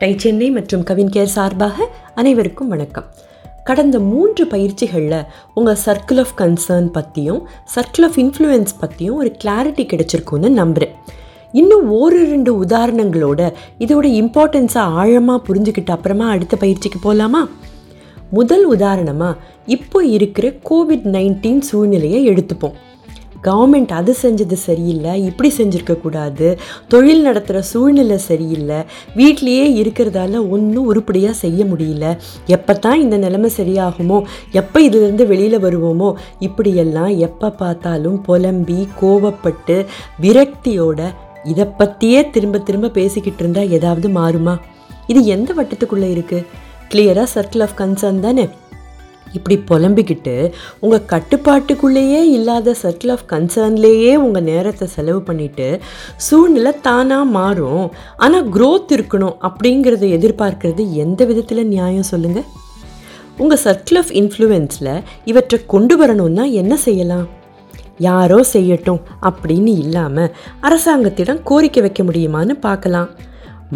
Tie Chennai மற்றும் Kavin care சார்பாக அனைவருக்கும் வணக்கம். கடந்த மூன்று பயிற்சிகளில் உங்கள் சர்க்கிள் ஆஃப் கன்சர்ன் பற்றியும் சர்க்கிள் ஆஃப் இன்ஃப்ளூயன்ஸ் பற்றியும் ஒரு கிளாரிட்டி கிடைச்சிருக்கும்னு நம்புகிறேன் இன்னும் ஒரு ரெண்டு உதாரணங்களோட இதோட இம்பார்ட்டன்ஸை ஆழமாக புரிஞ்சுக்கிட்ட அப்புறமா அடுத்த பயிற்சிக்கு போகலாமா முதல் உதாரணமாக இப்போ இருக்கிற கோவிட் நைன்டீன் சூழ்நிலையை எடுத்துப்போம். கவர்மெண்ட் அது செஞ்சது சரியில்லை இப்படி செஞ்சுருக்கக்கூடாது தொழில் நடத்துகிற சூழ்நிலை சரியில்லை வீட்லேயே இருக்கிறதால ஒன்றும் உருப்படியாக செய்ய முடியல. எப்போ தான் இந்த நிலைமை சரியாகுமோ எப்போ இதுலேருந்து வெளியில் வருவோமோ இப்படியெல்லாம் எப்போ பார்த்தாலும் புலம்பி கோவப்பட்டு விரக்தியோட இதை பற்றியே திரும்ப திரும்ப பேசிக்கிட்டு இருந்தால் ஏதாவது மாறுமா? இது எந்த வட்டத்துக்குள்ளே இருக்குது கிளியராக சர்க்கிள் ஆஃப் கன்சர்ன் தானே? இப்படி புலம்பிக்கிட்டு உங்கள் கட்டுப்பாட்டுக்குள்ளேயே இல்லாத சர்க்கிள் ஆஃப் கன்சர்ன்லேயே உங்கள் நேரத்தை செலவு பண்ணிவிட்டு சூழ்நிலை தானாக மாறும். ஆனால் க்ரோத் இருக்கணும் அப்படிங்கிறத எதிர்பார்க்கறது எந்த விதத்தில் நியாயம் சொல்லுங்கள் உங்கள் சர்க்கிள் ஆஃப் இன்ஃப்ளூயன்ஸில் இவற்றை கொண்டு வரணும்னா என்ன செய்யலாம்? யாரோ செய்யட்டும் அப்படின்னு இல்லாமல் அரசாங்கத்திடம் கோரிக்கை வைக்க முடியுமான்னு பார்க்கலாம்.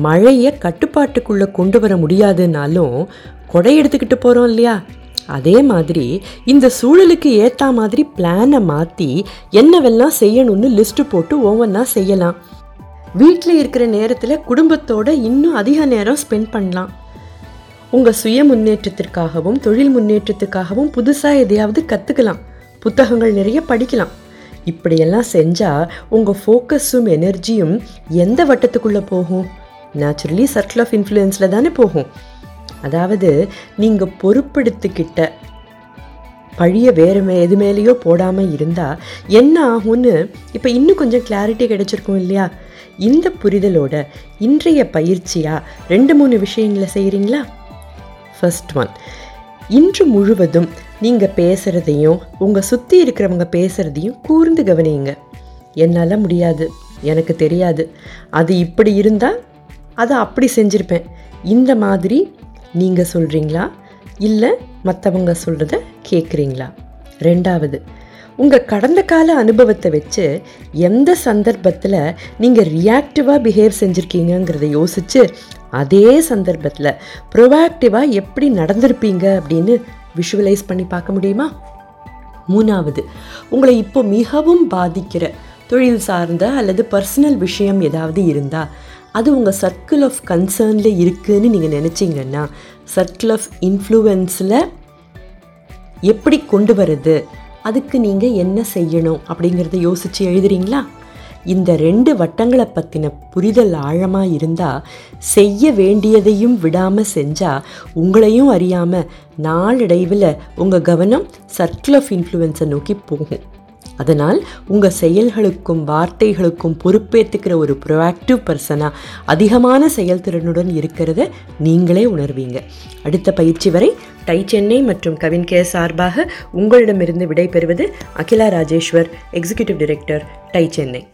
மழையை கட்டுப்பாட்டுக்குள்ளே கொண்டு வர முடியாதுனாலும் கொடை எடுத்துக்கிட்டு போகிறோம் இல்லையா? அதே மாதிரி இந்த சூழலுக்கு ஏற்ற மாதிரி பிளானை மாற்றி என்னவெல்லாம் செய்யணும்னு லிஸ்ட்டு போட்டு ஒவ்வொன்றா செய்யலாம். வீட்டில் இருக்கிற நேரத்தில் குடும்பத்தோட இன்னும் அதிக நேரம் ஸ்பெண்ட் பண்ணலாம். உங்கள் சுய முன்னேற்றத்திற்காகவும் தொழில் முன்னேற்றத்துக்காகவும் புதுசாக எதையாவது கற்றுக்கலாம் புத்தகங்கள் நிறைய படிக்கலாம். இப்படியெல்லாம் செஞ்சால் உங்கள் ஃபோக்கஸும் எனர்ஜியும் எந்த வட்டத்துக்குள்ளே போகும்? நேச்சுரலி சர்க்கிள் ஆஃப் இன்ஃப்ளூயன்ஸில் தானே போகும். அதாவது நீங்கள் பொறுப்பெடுத்துக்கிட்ட பழிய வேறு மே எது மேலேயோ போடாமல் இருந்தால் என்ன ஆகும்னு இப்போ இன்னும் கொஞ்சம் கிளாரிட்டி கிடைச்சிருக்கும் இல்லையா? இந்த புரிதலோட இன்றைய பயிற்சியாக ரெண்டு மூணு விஷயங்களை செய்கிறீங்களா ஃபர்ஸ்ட் ஒன் இன்று முழுவதும் நீங்கள் பேசுகிறதையும் உங்கள் சுற்றி இருக்கிறவங்க பேசுகிறதையும் கூர்ந்து கவனியுங்க. என்னால் முடியாது எனக்கு தெரியாது. அது இப்படி இருந்தால் அதை அப்படி செஞ்சுருப்பேன். இந்த மாதிரி நீங்கள் சொல்கிறீங்களா இல்லை மற்றவங்க சொல்கிறத கேட்குறீங்களா ரெண்டாவது உங்கள் கடந்த கால அனுபவத்தை வச்சு எந்த சந்தர்ப்பத்தில் நீங்கள் ரியாக்டிவாக பிஹேவ் செஞ்சுருக்கீங்கங்கிறத யோசித்து அதே சந்தர்ப்பத்தில் ப்ரொவாக்டிவாக எப்படி நடந்திருப்பீங்க அப்படின்னு விஷுவலைஸ் பண்ணி பார்க்க முடியுமா? மூணாவது உங்களை இப்போ மிகவும் பாதிக்கிற தொழில் சார்ந்த அல்லது பர்சனல் விஷயம் ஏதாவது இருந்தால் அது உங்கள் சர்க்கிள் ஆஃப் கன்சர்னில் இருக்குதுன்னு நீங்கள் நினச்சிங்கன்னா சர்க்கிள் ஆஃப் இன்ஃப்ளூயன்ஸில் எப்படி கொண்டு வருது? அதுக்கு நீங்கள் என்ன செய்யணும்? அப்படிங்கிறத யோசித்து எழுதுறீங்களா? இந்த ரெண்டு வட்டங்களை பற்றின புரிதல் ஆழமாக இருந்தால் செய்ய வேண்டியதையும் விடாமல் செஞ்சால் உங்களையும் அறியாமல் நாளடைவில் உங்கள் கவனம் சர்க்கிள் ஆஃப் இன்ஃப்ளூயன்ஸை நோக்கி போகும். அதனால் உங்கள் செயல்களுக்கும் வார்த்தைகளுக்கும் பொறுப்பேற்றுக்கிற ஒரு ப்ரொஆக்டிவ் பர்சனாக அதிகமான செயல்திறனுடன் இருக்கிறத நீங்களே உணர்வீங்க. அடுத்த பயிற்சி வரை டை சென்னை மற்றும் கவின் கே சார்பாக உங்களிடமிருந்து விடைபெறுவது அகிலா ராஜேஸ்வர் எக்ஸிகியூட்டிவ் டைரக்டர் டை சென்னை.